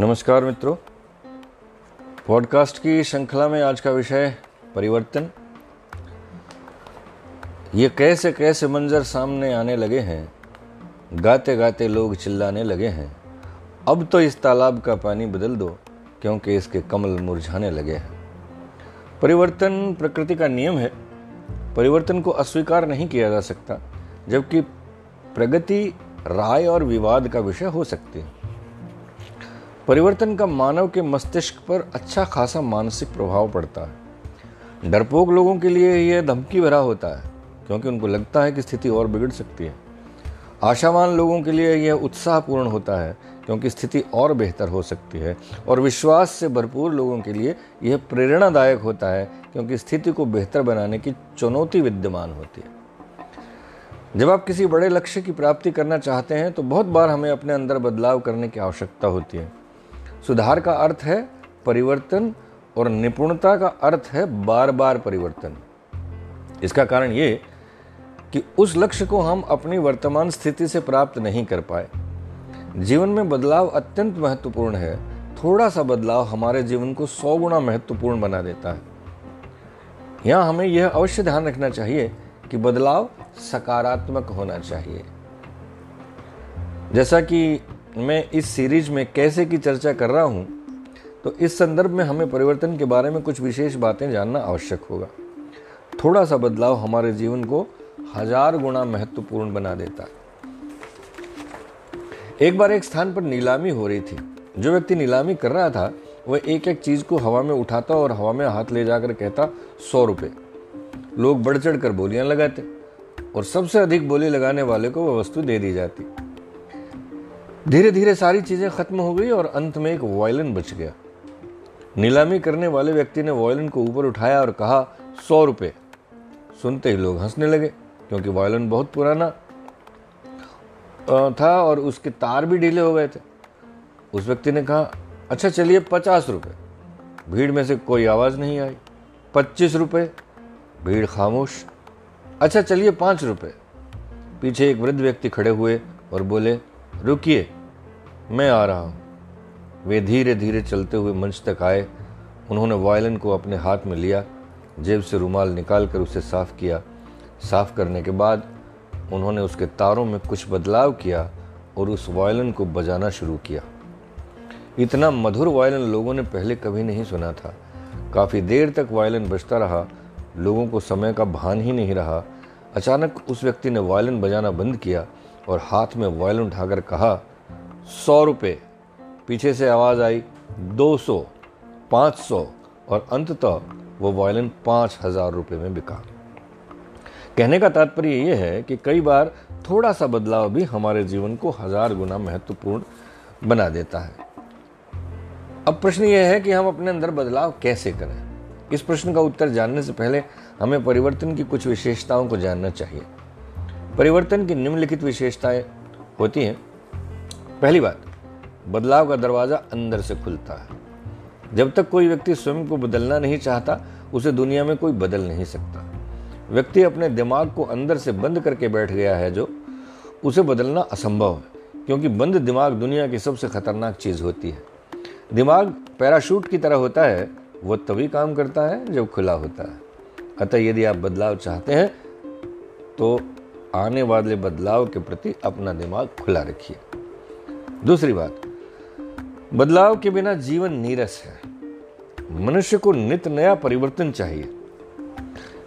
नमस्कार मित्रों। पॉडकास्ट की श्रृंखला में आज का विषय परिवर्तन। ये कैसे कैसे मंजर सामने आने लगे हैं गाते गाते लोग चिल्लाने लगे हैं। अब तो इस तालाब का पानी बदल दो, क्योंकि इसके कमल मुरझाने लगे हैं। परिवर्तन प्रकृति का नियम है। परिवर्तन को अस्वीकार नहीं किया जा सकता, जबकि प्रगति, राय और विवाद का विषय हो सकती है। परिवर्तन का मानव के मस्तिष्क पर अच्छा खासा मानसिक प्रभाव पड़ता है। डरपोक लोगों के लिए यह धमकी भरा होता है, क्योंकि उनको लगता है कि स्थिति और बिगड़ सकती है। आशावान लोगों के लिए यह उत्साहपूर्ण होता है, क्योंकि स्थिति और बेहतर हो सकती है, और विश्वास से भरपूर लोगों के लिए यह प्रेरणादायक होता है, क्योंकि स्थिति को बेहतर बनाने की चुनौती विद्यमान होती है। जब आप किसी बड़े लक्ष्य की प्राप्ति करना चाहते हैं तो बहुत बार हमें अपने अंदर बदलाव करने की आवश्यकता होती है। सुधार का अर्थ है परिवर्तन और निपुणता का अर्थ है बार बार परिवर्तन। इसका कारण ये कि उस लक्ष्य को हम अपनी वर्तमान स्थिति से प्राप्त नहीं कर पाए। जीवन में बदलाव अत्यंत महत्वपूर्ण है। थोड़ा सा बदलाव हमारे जीवन को सौ गुना महत्वपूर्ण बना देता है। यहाँ हमें यह अवश्य ध्यान रखना चाहिए कि बदलाव सकारात्मक होना चाहिए। जैसा कि मैं इस सीरीज़ में कैसे की चर्चा कर रहा हूँ तो इस संदर्भ में हमें परिवर्तन के बारे में कुछ विशेष बातें जानना आवश्यक होगा। थोड़ा सा बदलाव हमारे जीवन को हज़ार गुना महत्वपूर्ण बना देता है। एक बार एक स्थान पर नीलामी हो रही थी। जो व्यक्ति नीलामी कर रहा था, वह एक एक चीज़ को हवा में उठाता और हवा में हाथ ले जाकर कहता, सौ रुपये लोग बढ़ चढ़ कर बोलियाँ लगाते और सबसे अधिक बोली लगाने वाले को वह वस्तु दे दी जाती। धीरे धीरे सारी चीज़ें खत्म हो गई और अंत में एक वॉयलिन बच गया। नीलामी करने वाले व्यक्ति ने वॉयलिन को ऊपर उठाया और कहा, सौ रुपए। सुनते ही लोग हंसने लगे, क्योंकि वॉयलिन बहुत पुराना था और उसके तार भी ढीले हो गए थे। उस व्यक्ति ने कहा अच्छा चलिए पचास रुपये भीड़ में से कोई आवाज़ नहीं आई। पच्चीस रुपये भीड़ खामोश। अच्छा चलिए पाँच रुपये पीछे एक वृद्ध व्यक्ति खड़े हुए और बोले, रुकिए। मैं आ रहा हूँ। वे धीरे धीरे चलते हुए मंच तक आए। उन्होंने वायलिन को अपने हाथ में लिया, जेब से रुमाल निकालकर उसे साफ़ किया। साफ़ करने के बाद उन्होंने उसके तारों में कुछ बदलाव किया और उस वायलिन को बजाना शुरू किया। इतना मधुर वायलिन लोगों ने पहले कभी नहीं सुना था। काफ़ी देर तक वायलिन बजता रहा। लोगों को समय का भान ही नहीं रहा। अचानक उस व्यक्ति ने वायलिन बजाना बंद किया और हाथ में वायलिन उठाकर कहा सौ रुपये पीछे से आवाज़ आई, दो सौ, पाँच सौ, और अंततः वो वायलिन पाँच हज़ार रुपये में बिका। कहने का तात्पर्य यह है कि कई बार थोड़ा सा बदलाव भी हमारे जीवन को हज़ार गुना महत्वपूर्ण बना देता है। अब प्रश्न यह है कि हम अपने अंदर बदलाव कैसे करें? इस प्रश्न का उत्तर जानने से पहले हमें परिवर्तन की कुछ विशेषताओं को जानना चाहिए। परिवर्तन की निम्नलिखित विशेषताएँ होती हैं पहली बात, बदलाव का दरवाज़ा अंदर से खुलता है। जब तक कोई व्यक्ति स्वयं को बदलना नहीं चाहता, उसे दुनिया में कोई बदल नहीं सकता। व्यक्ति अपने दिमाग को अंदर से बंद करके बैठ गया है जो, उसे बदलना असंभव है, क्योंकि बंद दिमाग दुनिया की सबसे खतरनाक चीज़ होती है। दिमाग पैराशूट की तरह होता है वो तभी काम करता है जब खुला होता है। अतः यदि आप बदलाव चाहते हैं तो आने वाले बदलाव के प्रति अपना दिमाग खुला रखिए। दूसरी बात, बदलाव के बिना जीवन नीरस है। मनुष्य को नित नया परिवर्तन चाहिए।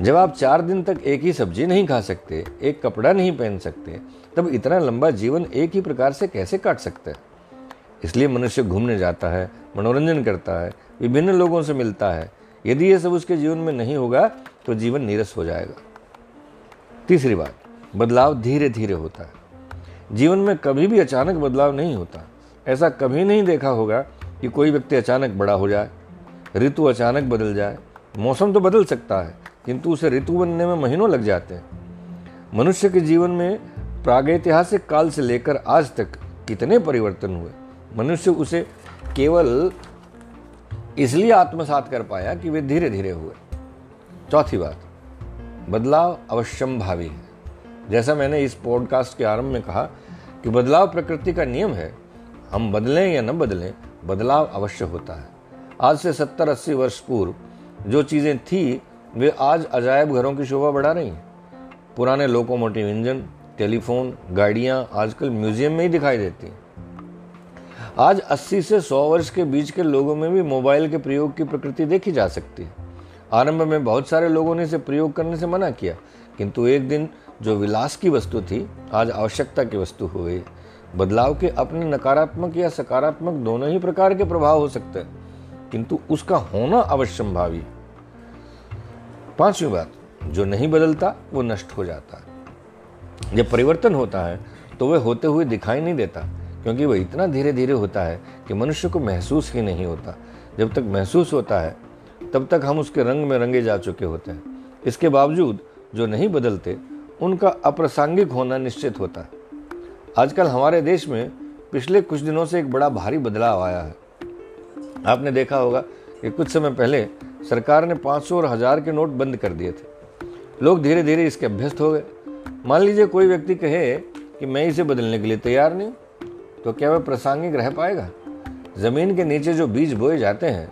जब आप चार दिन तक एक ही सब्ज़ी नहीं खा सकते, एक कपड़ा नहीं पहन सकते, तब इतना लंबा जीवन एक ही प्रकार से कैसे काट सकते हैं? इसलिए मनुष्य घूमने जाता है, मनोरंजन करता है, विभिन्न लोगों से मिलता है। यदि यह सब उसके जीवन में नहीं होगा तो जीवन नीरस हो जाएगा। तीसरी बात, बदलाव धीरे धीरे होता है। जीवन में कभी भी अचानक बदलाव नहीं होता। ऐसा कभी नहीं देखा होगा कि कोई व्यक्ति अचानक बड़ा हो जाए, ऋतु अचानक बदल जाए। मौसम तो बदल सकता है, किंतु उसे ऋतु बनने में महीनों लग जाते हैं। मनुष्य के जीवन में प्रागैतिहासिक काल से लेकर आज तक कितने परिवर्तन हुए। मनुष्य उसे केवल इसलिए आत्मसात कर पाया कि वे धीरे धीरे हुए। चौथी बात, बदलाव अवश्यम भावी है। जैसा मैंने इस पॉडकास्ट के आरंभ में कहा कि बदलाव प्रकृति का नियम है, हम बदलें या न बदलें, बदलाव अवश्य होता है। आज से सत्तर अस्सी वर्ष पूर्व, जो चीज़ें थी, वे आज अजायब घरों की शोभा बढ़ा रही हैं। पुराने लोकोमोटिव इंजन टेलीफोन गाड़ियाँ आजकल म्यूज़ियम में ही दिखाई देती हैं। आज 80 से 100 वर्ष के बीच के लोगों में भी मोबाइल के प्रयोग की प्रकृति देखी जा सकती है। आरंभ में बहुत सारे लोगों ने इसे प्रयोग करने से मना किया, किंतु एक दिन जो विलास की वस्तु थी, आज आवश्यकता की वस्तु हो गई। बदलाव के अपने नकारात्मक या सकारात्मक दोनों ही प्रकार के प्रभाव हो सकते हैं, किंतु उसका होना अवश्यंभावी पांचवी बात, जो नहीं बदलता, वो नष्ट हो जाता है। जब परिवर्तन होता है तो वह होते हुए दिखाई नहीं देता, क्योंकि वह इतना धीरे धीरे होता है कि मनुष्य को महसूस ही नहीं होता। जब तक महसूस होता है, तब तक हम उसके रंग में रंगे जा चुके होते हैं। इसके बावजूद, जो नहीं बदलते उनका अप्रासंगिक होना निश्चित होता है। आजकल हमारे देश में पिछले कुछ दिनों से एक बड़ा भारी बदलाव आया है। आपने देखा होगा कि कुछ समय पहले सरकार ने 500 और हज़ार के नोट बंद कर दिए थे। लोग धीरे धीरे इसके अभ्यस्त हो गए। मान लीजिए कोई व्यक्ति कहे कि मैं इसे बदलने के लिए तैयार नहीं तो क्या वह प्रासंगिक रह पाएगा? ज़मीन के नीचे जो बीज बोए जाते हैं,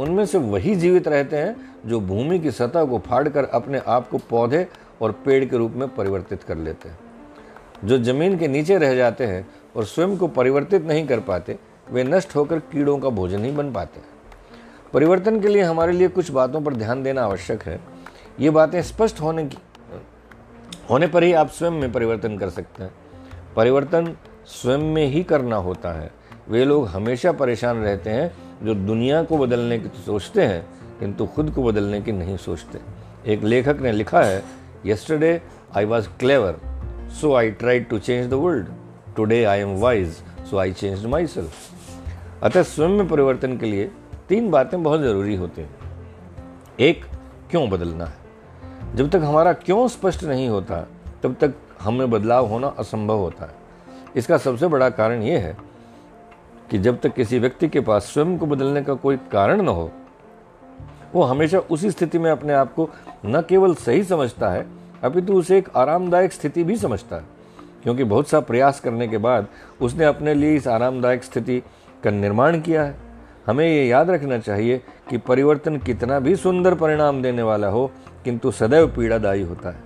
उनमें से वही जीवित रहते हैं जो भूमि की सतह को फाड़कर अपने आप को पौधे और पेड़ के रूप में परिवर्तित कर लेते हैं। जो ज़मीन के नीचे रह जाते हैं और स्वयं को परिवर्तित नहीं कर पाते, वे नष्ट होकर कीड़ों का भोजन ही बन पाते हैं। परिवर्तन के लिए हमारे लिए कुछ बातों पर ध्यान देना आवश्यक है। ये बातें स्पष्ट होने की, होने पर ही आप स्वयं में परिवर्तन कर सकते हैं। परिवर्तन स्वयं में ही करना होता है। वे लोग हमेशा परेशान रहते हैं, जो दुनिया को बदलने की तो सोचते हैं, किंतु खुद को बदलने की नहीं सोचते। एक लेखक ने लिखा है I was clever so I try to change the world today I am wise so I change myself अतः स्वयं में परिवर्तन के लिए तीन बातें बहुत ज़रूरी होती हैं। एक, क्यों बदलना है? जब तक हमारा क्यों स्पष्ट नहीं होता, तब तक हमें बदलाव होना असंभव होता है। इसका सबसे बड़ा कारण यह है कि जब तक किसी व्यक्ति के पास स्वयं को बदलने का कोई कारण न हो वो हमेशा उसी स्थिति में अपने आप को न केवल सही समझता है, अपितु उसे एक आरामदायक स्थिति भी समझता है। क्योंकि बहुत सा प्रयास करने के बाद उसने अपने लिए इस आरामदायक स्थिति का निर्माण किया है। हमें ये याद रखना चाहिए कि परिवर्तन कितना भी सुंदर परिणाम देने वाला हो, किंतु सदैव पीड़ादायी होता है।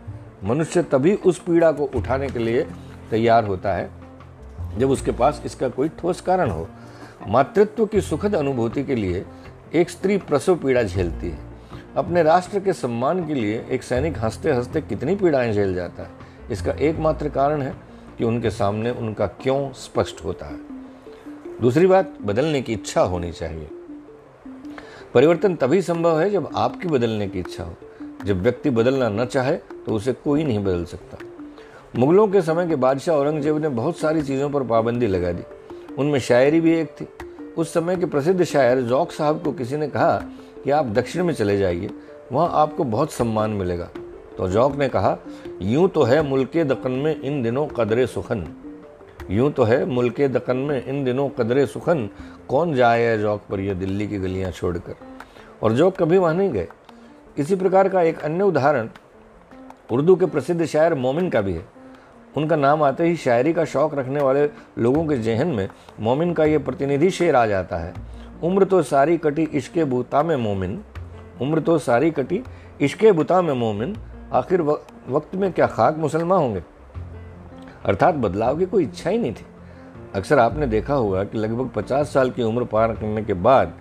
मनुष्य तभी उस पीड़ा को उठाने के लिए तैयार होता है, जब उसके पास इसका कोई ठोस कारण हो। मातृत्व की सुखद अनुभूति के लिए एक स्त्री प्रसव पीड़ा झेलती है। अपने राष्ट्र के सम्मान के लिए एक सैनिक हँसते हँसते कितनी पीड़ाएँ झेल जाता है? इसका एकमात्र कारण है कि उनके सामने उनका क्यों स्पष्ट होता है। दूसरी बात, बदलने की इच्छा होनी चाहिए। परिवर्तन तभी संभव है जब आपकी बदलने की इच्छा हो। जब व्यक्ति बदलना न चाहे तो उसे कोई नहीं बदल सकता। मुगलों के समय के बादशाह औरंगज़ेब ने बहुत सारी चीज़ों पर पाबंदी लगा दी। उनमें शायरी भी एक थी। उस समय के प्रसिद्ध शायर जौक साहब को किसी ने कहा कि आप दक्षिण में चले जाइए, वहाँ आपको बहुत सम्मान मिलेगा। तो जौक ने कहा, यूँ तो है मुल्क दकन में इन दिनों कदरे सुखन। यूँ तो है मुल्क दकन में इन दिनों कदरे सुखन। कौन जाए जौक पर यह दिल्ली की गलियाँ छोड़कर? और जौक कभी वहाँ नहीं गए। इसी प्रकार का एक अन्य उदाहरण उर्दू के प्रसिद्ध शायर मोमिन का भी है। उनका नाम आते ही शायरी का शौक रखने वाले लोगों के जहन में मोमिन का ये प्रतिनिधि शेर आ जाता है। उम्र तो सारी कटी इश्के बुता में मोमिन। उम्र तो सारी कटी इश्के बुता में मोमिन। आखिर वक्त में क्या खाक मुसलमान होंगे? अर्थात बदलाव की कोई इच्छा ही नहीं थी। अक्सर आपने देखा होगा कि लगभग पचास साल की उम्र पार करने के बाद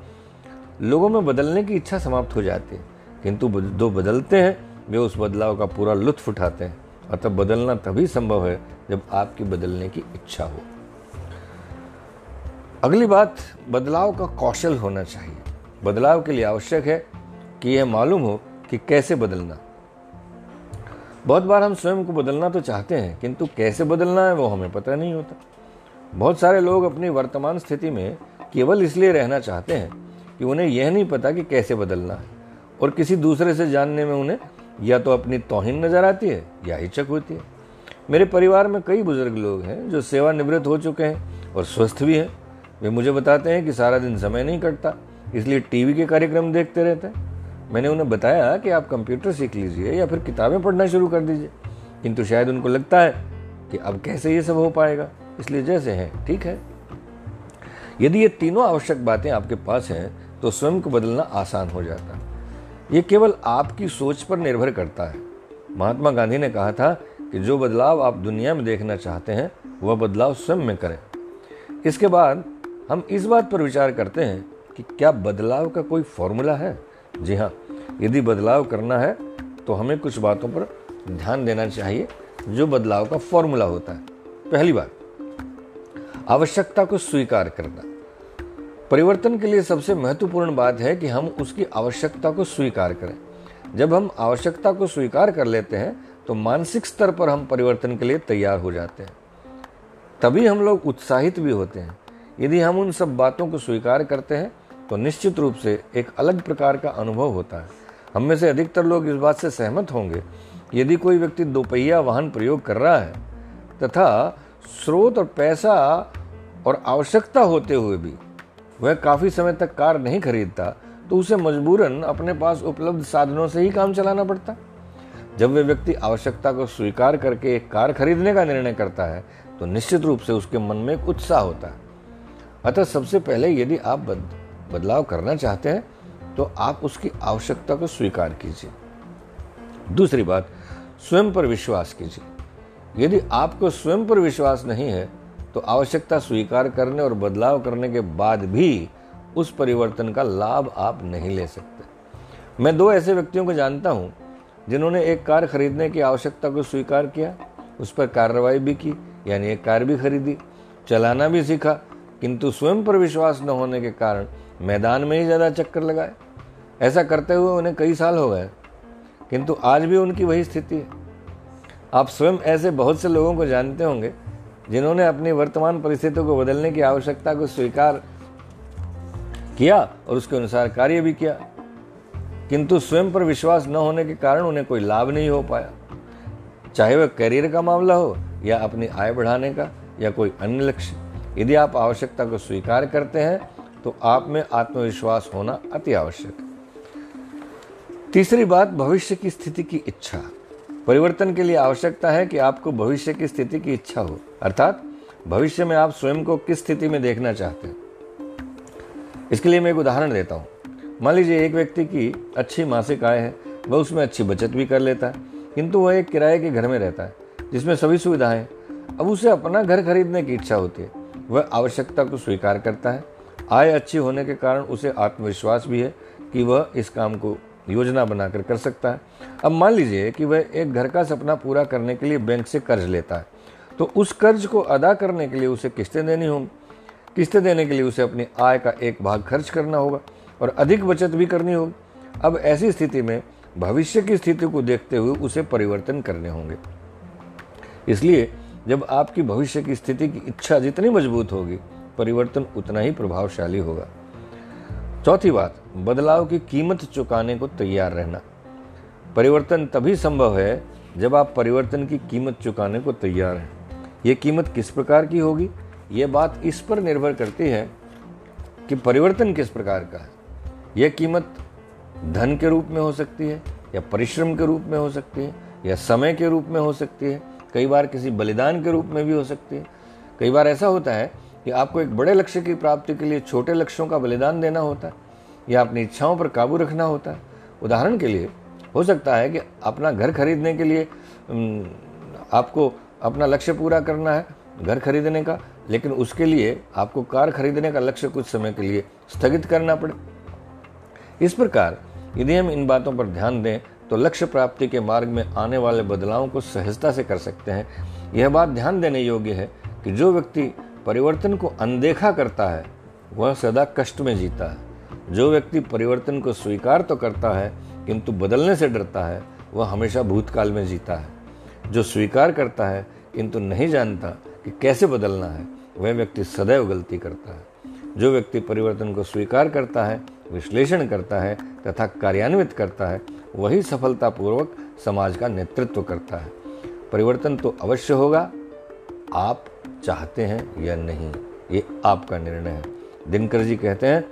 लोगों में बदलने की इच्छा समाप्त हो जाती है। किंतु जो बदलते हैं, वे उस बदलाव का पूरा लुत्फ उठाते हैं। अतः बदलना तभी संभव है जब आपकी बदलने की इच्छा हो। अगली बात, बदलाव का कौशल होना चाहिए। बदलाव के लिए आवश्यक है कि यह मालूम हो कि कैसे बदलना। बहुत बार हम स्वयं को बदलना तो चाहते हैं, किंतु कैसे बदलना है वो हमें पता नहीं होता। बहुत सारे लोग अपनी वर्तमान स्थिति में केवल इसलिए रहना चाहते हैं कि उन्हें यह नहीं पता कि कैसे बदलना है और किसी दूसरे से जानने में उन्हें या तो अपनी तोहिन नज़र आती है, या हिचक होती है। मेरे परिवार में कई बुज़ुर्ग लोग हैं जो सेवानिवृत्त हो चुके हैं और स्वस्थ भी हैं। वे मुझे बताते हैं कि सारा दिन समय नहीं कटता, इसलिए टीवी के कार्यक्रम देखते रहते हैं। मैंने उन्हें बताया कि आप कंप्यूटर सीख लीजिए या फिर किताबें पढ़ना शुरू कर दीजिए। किंतु शायद उनको लगता है कि अब कैसे ये सब हो पाएगा, इसलिए जैसे हैं, ठीक है। यदि ये तीनों आवश्यक बातें आपके पास हैं तो स्वयं को बदलना आसान हो जाता है। ये केवल आपकी सोच पर निर्भर करता है। महात्मा गांधी ने कहा था कि जो बदलाव आप दुनिया में देखना चाहते हैं, वह बदलाव स्वयं में करें। इसके बाद हम इस बात पर विचार करते हैं कि क्या बदलाव का कोई फॉर्मूला है? जी हाँ यदि बदलाव करना है तो हमें कुछ बातों पर ध्यान देना चाहिए, जो बदलाव का फॉर्मूला होता है। पहली बात, आवश्यकता को स्वीकार करना। परिवर्तन के लिए सबसे महत्वपूर्ण बात है कि हम उसकी आवश्यकता को स्वीकार करें। जब हम आवश्यकता को स्वीकार कर लेते हैं तो मानसिक स्तर पर हम परिवर्तन के लिए तैयार हो जाते हैं। तभी हम लोग उत्साहित भी होते हैं। यदि हम उन सब बातों को स्वीकार करते हैं तो निश्चित रूप से एक अलग प्रकार का अनुभव होता है। हम में से अधिकतर लोग इस बात से सहमत होंगे, यदि कोई व्यक्ति दोपहिया वाहन प्रयोग कर रहा है, तथा स्रोत और पैसा और आवश्यकता होते हुए भी वह काफ़ी समय तक कार नहीं खरीदता तो उसे मजबूरन अपने पास उपलब्ध साधनों से ही काम चलाना पड़ता। जब वह व्यक्ति आवश्यकता को स्वीकार करके एक कार खरीदने का निर्णय करता है तो निश्चित रूप से उसके मन में एक उत्साह होता है। अतः सबसे पहले यदि आप बद, बदलाव करना चाहते हैं तो आप उसकी आवश्यकता को स्वीकार कीजिए। दूसरी बात स्वयं पर विश्वास कीजिए। यदि आपको स्वयं पर विश्वास नहीं है तो आवश्यकता स्वीकार करने और बदलाव करने के बाद भी उस परिवर्तन का लाभ आप नहीं ले सकते। मैं दो ऐसे व्यक्तियों को जानता हूँ, जिन्होंने एक कार खरीदने की आवश्यकता को स्वीकार किया, उस पर कार्रवाई भी की, यानी एक कार भी खरीदी, चलाना भी सीखा, किंतु स्वयं पर विश्वास न होने के कारण मैदान में ही ज़्यादा चक्कर लगाए। ऐसा करते हुए उन्हें कई साल हो गए, किंतु आज भी उनकी वही स्थिति है। आप स्वयं ऐसे बहुत से लोगों को जानते होंगे जिन्होंने अपनी वर्तमान परिस्थितियों को बदलने की आवश्यकता को स्वीकार किया और उसके अनुसार कार्य भी किया, किंतु स्वयं पर विश्वास न होने के कारण उन्हें कोई लाभ नहीं हो पाया। चाहे वह करियर का मामला हो या अपनी आय बढ़ाने का या कोई अन्य लक्ष्य, यदि आप आवश्यकता को स्वीकार करते हैं तो आप में आत्मविश्वास होना अति आवश्यक। तीसरी बात, भविष्य की स्थिति की इच्छा। परिवर्तन के लिए आवश्यकता है कि आपको भविष्य की स्थिति की इच्छा हो। अर्थात, भविष्य में आप स्वयं को किस स्थिति में देखना चाहते हैं। इसके लिए मैं एक उदाहरण देता हूँ। मान लीजिए एक व्यक्ति की अच्छी मासिक आय है, वह उसमें अच्छी बचत भी कर लेता है, किंतु वह एक किराए के घर में रहता है, जिसमें सभी सुविधाएँ अब उसे अपना घर खरीदने की इच्छा होती है, वह आवश्यकता को स्वीकार करता है। आय अच्छी होने के कारण उसे आत्मविश्वास भी है कि वह इस काम को योजना बनाकर कर सकता है। अब मान लीजिए कि वह एक घर का सपना पूरा करने के लिए बैंक से कर्ज लेता है तो उस कर्ज को अदा करने के लिए उसे किस्तें देनी होंगी। किस्तें देने के लिए उसे अपनी आय का एक भाग खर्च करना होगा और अधिक बचत भी करनी होगी। अब ऐसी स्थिति में भविष्य की स्थिति को देखते हुए उसे परिवर्तन करने होंगे। इसलिए जब आपकी भविष्य की स्थिति की इच्छा जितनी मज़बूत होगी, परिवर्तन उतना ही प्रभावशाली होगा। चौथी बात, बदलाव की कीमत चुकाने को तैयार रहना। परिवर्तन तभी संभव है जब आप परिवर्तन की कीमत चुकाने को तैयार हैं। ये कीमत किस प्रकार की होगी? ये बात इस पर निर्भर करती है कि परिवर्तन किस प्रकार का है। यह कीमत धन के रूप में हो सकती है, या परिश्रम के रूप में हो सकती है, या समय के रूप में हो सकती है, कई बार किसी बलिदान के रूप में भी हो सकती है। कई बार ऐसा होता है कि आपको एक बड़े लक्ष्य की प्राप्ति के लिए छोटे लक्ष्यों का बलिदान देना होता है, या अपनी इच्छाओं पर काबू रखना होता है। उदाहरण के लिए, हो सकता है कि अपना घर खरीदने के लिए आपको अपना लक्ष्य पूरा करना है, घर खरीदने का, लेकिन उसके लिए आपको कार खरीदने का लक्ष्य कुछ समय के लिए स्थगित करना पड़े। इस प्रकार, यदि हम इन बातों पर ध्यान दें तो लक्ष्य प्राप्ति के मार्ग में आने वाले बदलावों को सहजता से कर सकते हैं। यह बात ध्यान देने योग्य है कि जो व्यक्ति परिवर्तन को अनदेखा करता है, वह सदा कष्ट में जीता है। जो व्यक्ति परिवर्तन को स्वीकार तो करता है, किंतु बदलने से डरता है, वह हमेशा भूतकाल में जीता है। जो स्वीकार करता है, किंतु नहीं जानता कि कैसे बदलना है, वह व्यक्ति सदैव गलती करता है। जो व्यक्ति परिवर्तन को स्वीकार करता है, विश्लेषण करता है, तथा कार्यान्वित करता है, वही सफलतापूर्वक समाज का नेतृत्व करता है। परिवर्तन तो अवश्य होगा। आप चाहते हैं या नहीं, ये आपका निर्णय है। दिनकर जी कहते हैं,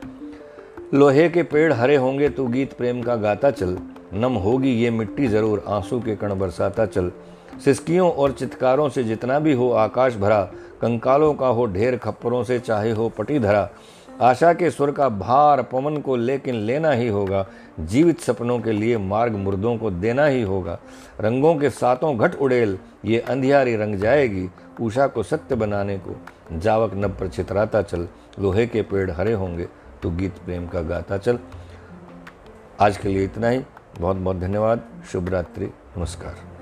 लोहे के पेड़ हरे होंगे तो गीत प्रेम का गाता चल, नम होगी ये मिट्टी ज़रूर, आँसू के कण बरसाता चल। सिस्कियों और चित्कारों से जितना भी हो आकाश भरा, कंकालों का हो ढेर, खप्परों से चाहे हो पटी धरा। आशा के स्वर का भार पवन को लेकिन लेना ही होगा। जीवित सपनों के लिए मार्ग मुर्दों को देना ही होगा। रंगों के सातों घट उड़ेल, ये अंधियारी रंग जाएगी उषा को सत्य बनाने को। जावक नब पर छितराता चल, लोहे के पेड़ हरे होंगे तो गीत प्रेम का गाता चल। आज के लिए इतना ही। बहुत बहुत धन्यवाद। शुभ रात्रि। नमस्कार।